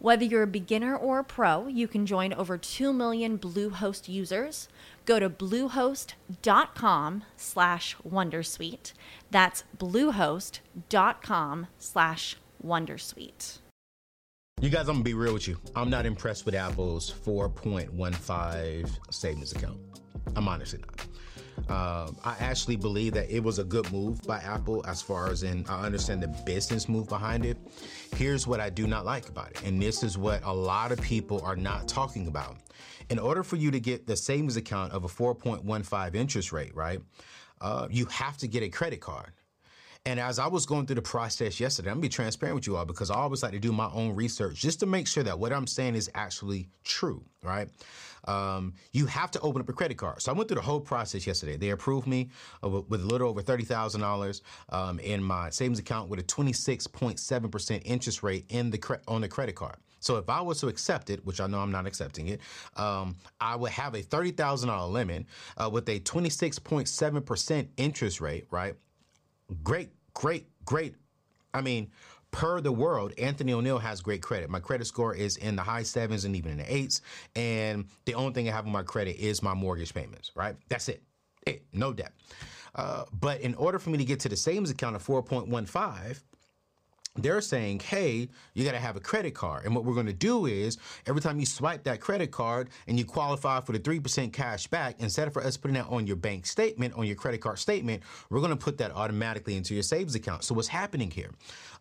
Whether you're a beginner or a pro, you can join over 2 million Bluehost users. Go to bluehost.com slash wondersuite. That's bluehost.com slash wondersuite. You guys, I'm gonna be real with you. I'm not impressed with Apple's 4.15 savings account. I'm honestly not. Um, I actually believe that it was a good move by Apple as far as in I understand the business move behind it. Here's what I do not like about it, and this is what a lot of people are not talking about. In order for you to get the savings account of a 4.15 interest rate, right, uh, you have to get a credit card. And as I was going through the process yesterday, I'm gonna be transparent with you all because I always like to do my own research just to make sure that what I'm saying is actually true, right? Um, you have to open up a credit card. So I went through the whole process yesterday. They approved me with a little over thirty thousand um, dollars in my savings account with a 26.7 percent interest rate in the cre- on the credit card. So if I was to accept it, which I know I'm not accepting it, um, I would have a thirty thousand dollar limit uh, with a 26.7 percent interest rate, right? Great, great, great. I mean, per the world, Anthony O'Neal has great credit. My credit score is in the high sevens and even in the eights. And the only thing I have on my credit is my mortgage payments, right? That's it. It, no debt. Uh, but in order for me to get to the savings account of 4.15, they're saying, hey, you got to have a credit card. And what we're going to do is every time you swipe that credit card and you qualify for the 3% cash back, instead of for us putting that on your bank statement, on your credit card statement, we're going to put that automatically into your savings account. So what's happening here?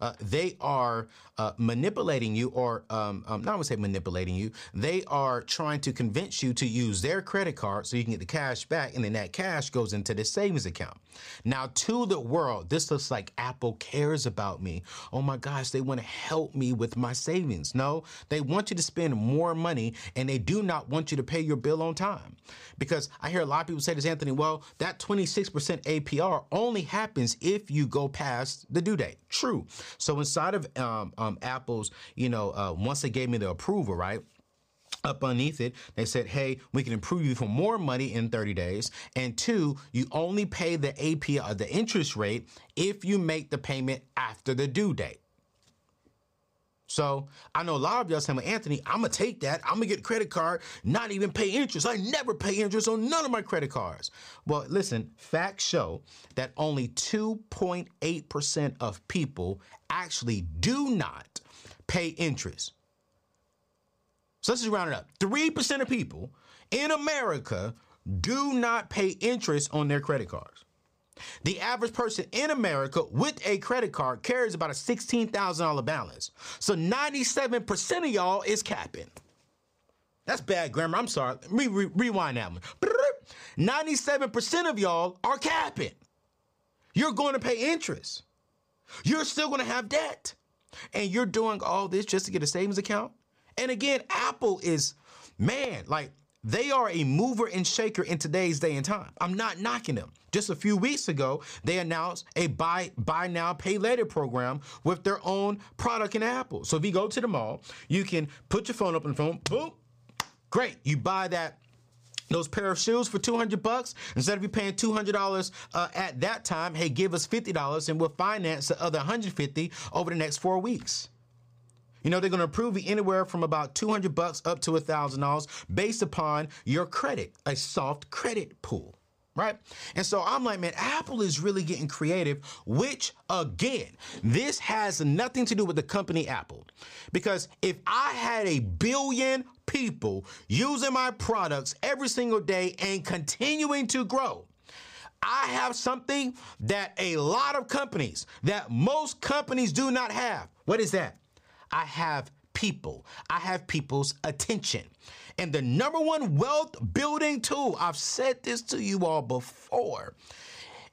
Uh, they are uh, manipulating you, or um, um, not I would say manipulating you, they are trying to convince you to use their credit card so you can get the cash back, and then that cash goes into the savings account. Now, to the world, this looks like Apple cares about me. Oh my gosh, they want to help me with my savings. No, they want you to spend more money and they do not want you to pay your bill on time. Because I hear a lot of people say this, Anthony, well, that 26% APR only happens if you go past the due date. True. So inside of um, um, Apple's, you know, uh, once they gave me the approval, right? Up underneath it, they said, hey, we can improve you for more money in 30 days. And two, you only pay the APR, uh, the interest rate, if you make the payment after the due date. So I know a lot of y'all saying, well, Anthony, I'm gonna take that. I'm gonna get a credit card, not even pay interest. I never pay interest on none of my credit cards. Well, listen, facts show that only 2.8% of people actually do not pay interest. So let's just round it up. 3% of people in America do not pay interest on their credit cards. The average person in America with a credit card carries about a $16,000 balance. So 97% of y'all is capping. That's bad grammar. I'm sorry. Let me re- rewind that one. 97% of y'all are capping. You're going to pay interest. You're still going to have debt. And you're doing all this just to get a savings account? And again, Apple is, man, like they are a mover and shaker in today's day and time. I'm not knocking them. Just a few weeks ago, they announced a buy buy now pay later program with their own product in Apple. So if you go to the mall, you can put your phone up on the phone, boom, great. You buy that those pair of shoes for 200 bucks instead of you paying $200 uh, at that time hey give us $50 and we'll finance the other 150 over the next four weeks you know, they're going to approve you anywhere from about 200 bucks up to $1,000 based upon your credit, a soft credit pool right? And so I'm like, man, Apple is really getting creative, which again, this has nothing to do with the company Apple. Because if I had a billion people using my products every single day and continuing to grow, I have something that a lot of companies, that most companies do not have. What is that? I have people. I have people's attention. And the number one wealth building tool, I've said this to you all before.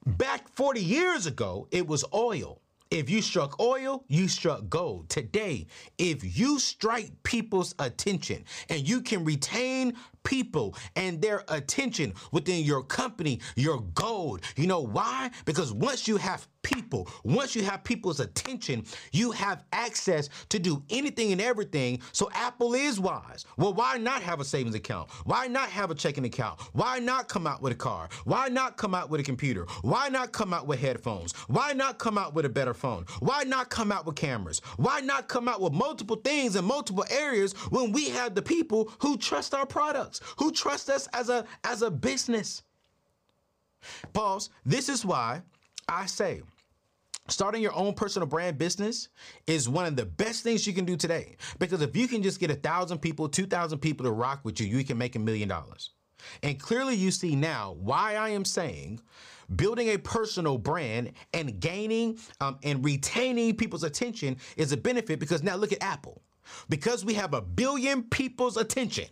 Back 40 years ago, it was oil. If you struck oil, you struck gold. Today, if you strike people's attention and you can retain people and their attention within your company, your gold. You know why? Because once you have people, once you have people's attention, you have access to do anything and everything. So Apple is wise. Well, why not have a savings account? Why not have a checking account? Why not come out with a car? Why not come out with a computer? Why not come out with headphones? Why not come out with a better phone? Why not come out with cameras? Why not come out with multiple things in multiple areas when we have the people who trust our products? who trust us as a as a business. Pause. This is why I say starting your own personal brand business is one of the best things you can do today. Because if you can just get a thousand people, two thousand people to rock with you, you can make a million dollars. And clearly, you see now why I am saying building a personal brand and gaining um, and retaining people's attention is a benefit because now look at Apple. Because we have a billion people's attention,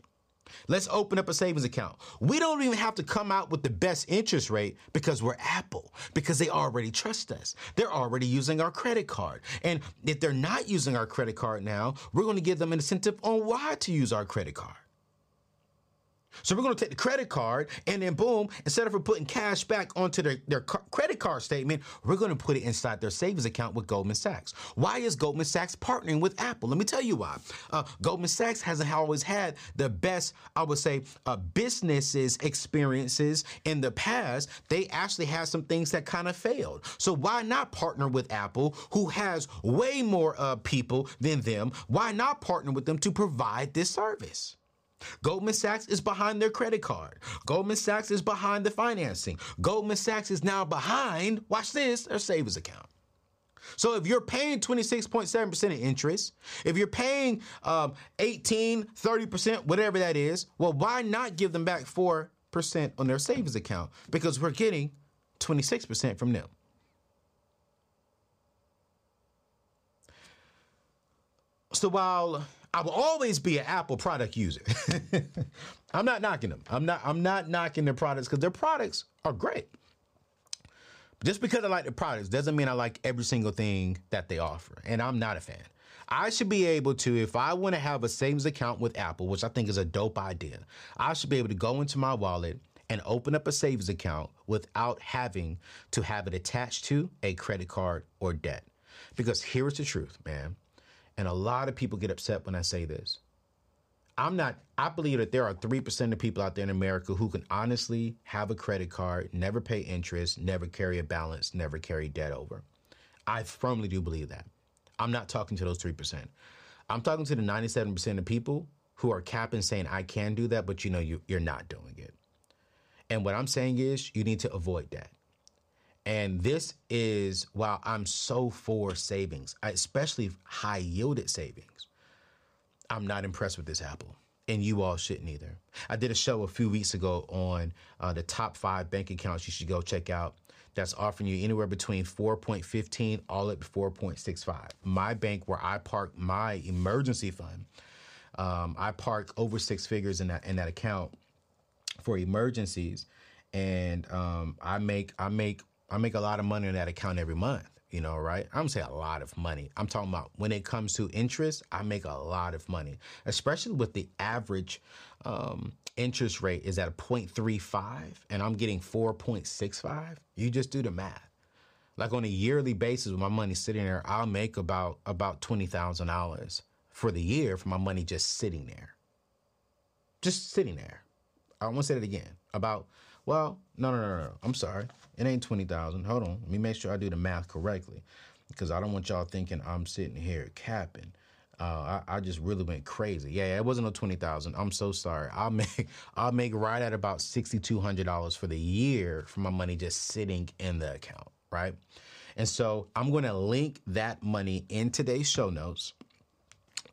Let's open up a savings account. We don't even have to come out with the best interest rate because we're Apple, because they already trust us. They're already using our credit card. And if they're not using our credit card now, we're going to give them an incentive on why to use our credit card. So we're going to take the credit card and then boom, instead of putting cash back onto their, their credit card statement, we're going to put it inside their savings account with Goldman Sachs. Why is Goldman Sachs partnering with Apple? Let me tell you why. Uh, Goldman Sachs hasn't always had the best, I would say, uh, businesses experiences in the past. They actually had some things that kind of failed. So why not partner with Apple, who has way more uh, people than them? Why not partner with them to provide this service? Goldman Sachs is behind their credit card. Goldman Sachs is behind the financing. Goldman Sachs is now behind, watch this, their savings account. So if you're paying 26.7% of interest, if you're paying um, 18, 30%, whatever that is, well, why not give them back 4% on their savings account? Because we're getting 26% from them. So while I will always be an Apple product user. I'm not knocking them. I'm not. I'm not knocking their products because their products are great. Just because I like the products doesn't mean I like every single thing that they offer, and I'm not a fan. I should be able to, if I want to have a savings account with Apple, which I think is a dope idea, I should be able to go into my wallet and open up a savings account without having to have it attached to a credit card or debt. Because here's the truth, man. And a lot of people get upset when I say this. I'm not, I believe that there are 3% of people out there in America who can honestly have a credit card, never pay interest, never carry a balance, never carry debt over. I firmly do believe that. I'm not talking to those 3%. I'm talking to the 97% of people who are capping saying, I can do that, but you know, you, you're not doing it. And what I'm saying is, you need to avoid that. And this is while I'm so for savings, especially high yielded savings, I'm not impressed with this Apple. And you all shouldn't either. I did a show a few weeks ago on uh, the top five bank accounts you should go check out that's offering you anywhere between 4.15 all up to 4.65. My bank, where I park my emergency fund, um, I park over six figures in that in that account for emergencies, and um, I make I make I make a lot of money in that account every month, you know, right? I'm say a lot of money. I'm talking about when it comes to interest, I make a lot of money, especially with the average um, interest rate is at a 0.35 and I'm getting 4.65. You just do the math. Like on a yearly basis, with my money sitting there, I'll make about about twenty thousand dollars for the year for my money just sitting there. Just sitting there. I want to say it again. About well, no, no, no, no. I'm sorry. It ain't 20,000. Hold on. Let me make sure I do the math correctly because I don't want y'all thinking I'm sitting here capping. Uh, I, I, just really went crazy. Yeah, it wasn't a twenty thousand. I'm so sorry. I'll make I'll make right at about sixty two hundred dollars for the year for my money just sitting in the account, right? And so I'm going to link that money in today's show notes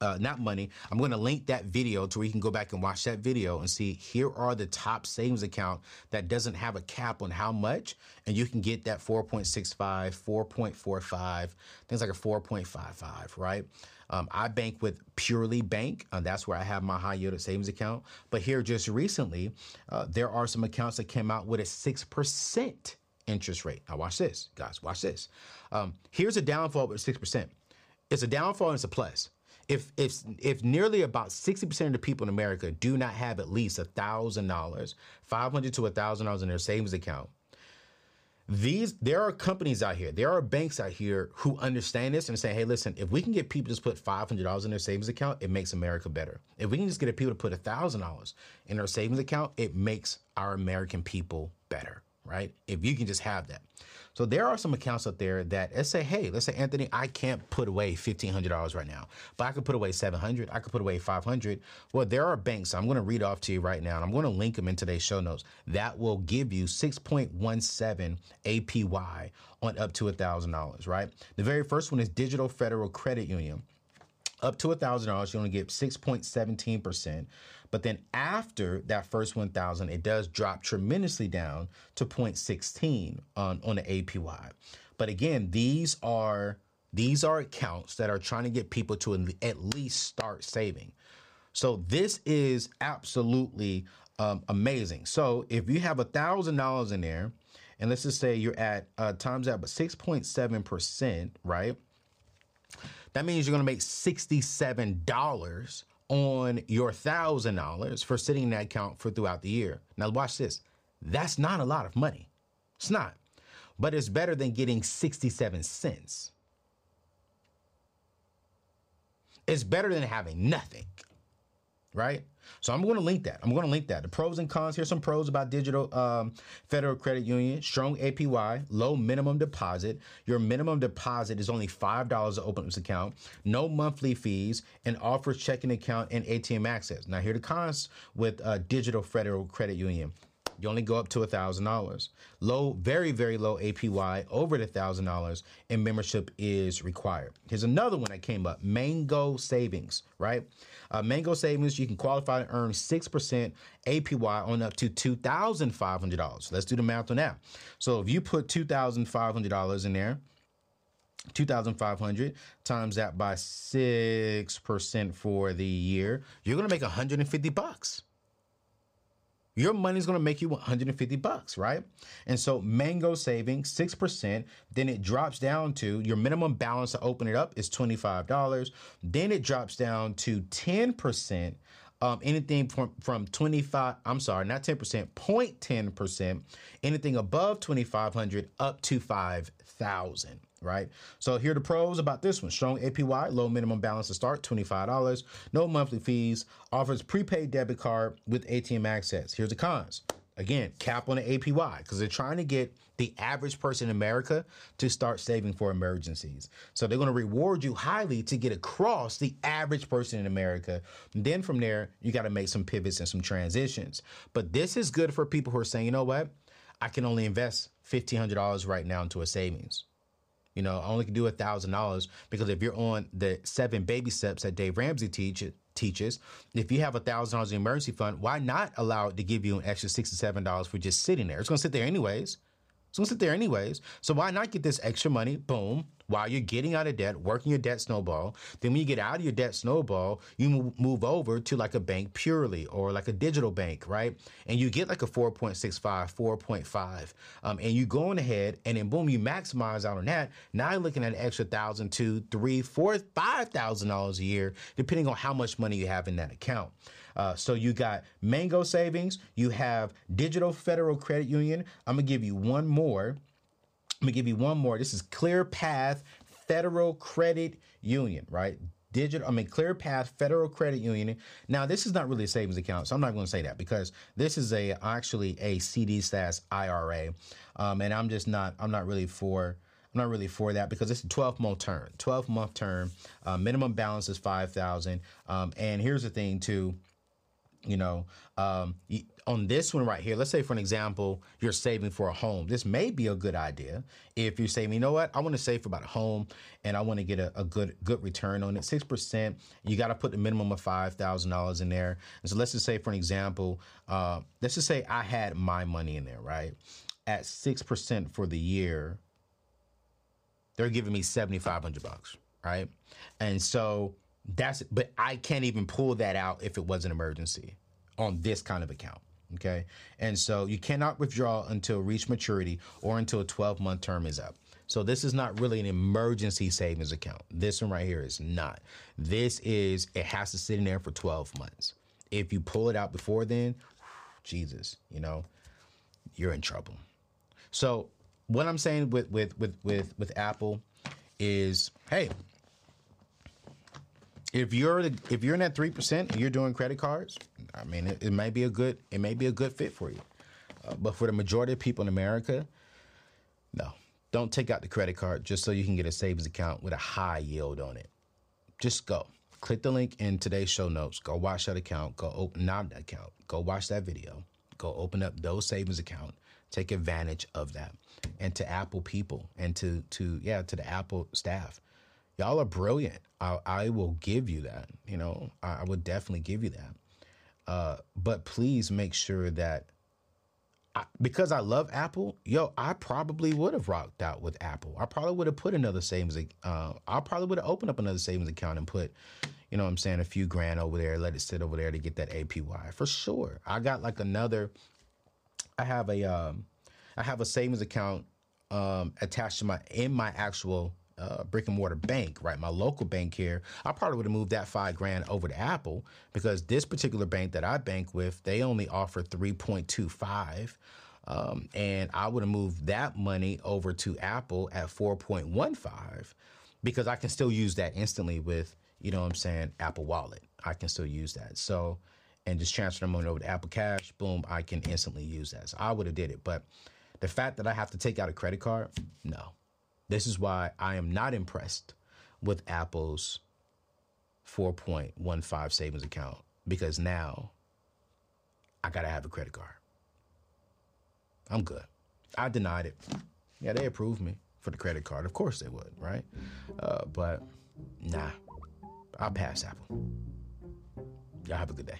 uh, not money. I'm going to link that video to where you can go back and watch that video and see here are the top savings account that doesn't have a cap on how much, and you can get that 4.65, 4.45, things like a 4.55, right? Um, I bank with Purely Bank. Uh, that's where I have my high yield savings account. But here, just recently, uh, there are some accounts that came out with a six percent interest rate. Now, watch this, guys. Watch this. Um, here's a downfall with six percent. It's a downfall and it's a plus if if if nearly about 60% of the people in America do not have at least $1,000, 500 to $1,000 in their savings account, these there are companies out here, there are banks out here who understand this and say, "Hey, listen, if we can get people to put $500 in their savings account, it makes America better. If we can just get people to put $1,000 in their savings account, it makes our American people better." Right? If you can just have that. So there are some accounts out there that let's say, hey, let's say Anthony, I can't put away fifteen hundred dollars right now, but I could put away seven hundred. I could put away five hundred. Well, there are banks. I'm going to read off to you right now, and I'm going to link them in today's show notes. That will give you six point one seven APY on up to a thousand dollars. Right. The very first one is Digital Federal Credit Union up to a $1,000, you only get 6.17%. But then after that first 1,000, it does drop tremendously down to 0.16 on, on the APY. But again, these are these are accounts that are trying to get people to at least start saving. So this is absolutely um, amazing. So if you have a thousand dollars in there, and let's just say you're at uh, times that, but six point seven percent, right? That means you're going to make $67 on your $1,000 for sitting in that account for throughout the year. Now, watch this. That's not a lot of money. It's not. But it's better than getting 67 cents. It's better than having nothing, right? So I'm going to link that. I'm going to link that. The pros and cons. Here's some pros about digital um, federal credit union. Strong APY, low minimum deposit. Your minimum deposit is only five dollars to open this account. No monthly fees, and offers checking account and ATM access. Now here are the cons with uh, digital federal credit union. You only go up to $1,000. Low, very, very low APY, over the $1,000, and membership is required. Here's another one that came up Mango Savings, right? Uh, Mango Savings, you can qualify to earn 6% APY on up to $2,500. Let's do the math on that. So if you put $2,500 in there, 2500 times that by 6% for the year, you're going to make 150 bucks your money's to make you 150 bucks, right? And so Mango saving 6%, then it drops down to your minimum balance to open it up is $25. Then it drops down to 10%. Um, anything from, from 25, I'm sorry, not 10%, 0.10%, anything above 2,500 up to 5,000 right? So here are the pros about this one. Strong APY, low minimum balance to start, $25. No monthly fees. Offers prepaid debit card with ATM access. Here's the cons. Again, cap on the APY because they're trying to get the average person in America to start saving for emergencies. So they're going to reward you highly to get across the average person in America. And then from there, you got to make some pivots and some transitions. But this is good for people who are saying, you know what? I can only invest $1,500 right now into a savings. You know, I only can do a thousand dollars because if you're on the seven baby steps that Dave Ramsey teach, teaches, if you have a thousand dollars in emergency fund, why not allow it to give you an extra sixty-seven dollars for just sitting there? It's going to sit there anyways. It's to sit there anyways. So why not get this extra money? Boom while you're getting out of debt, working your debt snowball. Then when you get out of your debt snowball, you move over to like a bank purely or like a digital bank, right? And you get like a 4.65, 4.5. Um, and you go going ahead and then boom, you maximize out on that. Now you're looking at an extra thousand, two, three, four, five thousand dollars a year, depending on how much money you have in that account. Uh, so you got Mango Savings, you have Digital Federal Credit Union. I'm gonna give you one more. Let me give you one more. This is Clear Path Federal Credit Union, right? Digital, I mean, Clear Path Federal Credit Union. Now, this is not really a savings account, so I'm not going to say that because this is a actually a CD slash IRA, um, and I'm just not. I'm not really for. I'm not really for that because it's a 12 month term. 12 month term. Uh, minimum balance is five thousand. Um, and here's the thing too. You know, um, on this one right here, let's say for an example, you're saving for a home. This may be a good idea if you're saying, you know what, I want to save for about a home and I want to get a, a good good return on it. Six percent, you got to put the minimum of five thousand dollars in there. And so let's just say for an example, uh, let's just say I had my money in there, right? At six percent for the year, they're giving me seventy five hundred bucks, right? And so that's but I can't even pull that out if it was an emergency on this kind of account. Okay. And so you cannot withdraw until reach maturity or until a 12 month term is up. So this is not really an emergency savings account. This one right here is not. This is, it has to sit in there for 12 months. If you pull it out before then, Jesus, you know, you're in trouble. So what I'm saying with with with with with Apple is, hey, if you're if you're in that three percent and you're doing credit cards, I mean, it, it, may be a good it may be a good fit for you. Uh, but for the majority of people in America, no, don't take out the credit card just so you can get a savings account with a high yield on it. Just go. Click the link in today's show notes. Go watch that account. Go open not that account. Go watch that video. Go open up those savings account. Take advantage of that. And to Apple people and to to yeah to the Apple staff, y'all are brilliant. I, I will give you that. You know, I, I would definitely give you that. Uh, but please make sure that I, because I love Apple, yo, I probably would have rocked out with Apple. I probably would have put another savings. Uh, I probably would have opened up another savings account and put, you know, what I'm saying a few grand over there, let it sit over there to get that APY for sure. I got like another. I have a, um, I have a savings account um, attached to my in my actual uh, brick and mortar bank, right? My local bank here, I probably would have moved that five grand over to Apple because this particular bank that I bank with, they only offer 3.25. Um, and I would have moved that money over to Apple at 4.15 because I can still use that instantly with, you know what I'm saying, Apple Wallet. I can still use that. So, and just transfer the money over to Apple Cash, boom, I can instantly use that. So I would have did it. But the fact that I have to take out a credit card, no. This is why I am not impressed with Apple's 4.15 savings account because now I got to have a credit card. I'm good. I denied it. Yeah, they approved me for the credit card. Of course they would, right? Uh, but nah, I'll pass Apple. Y'all have a good day.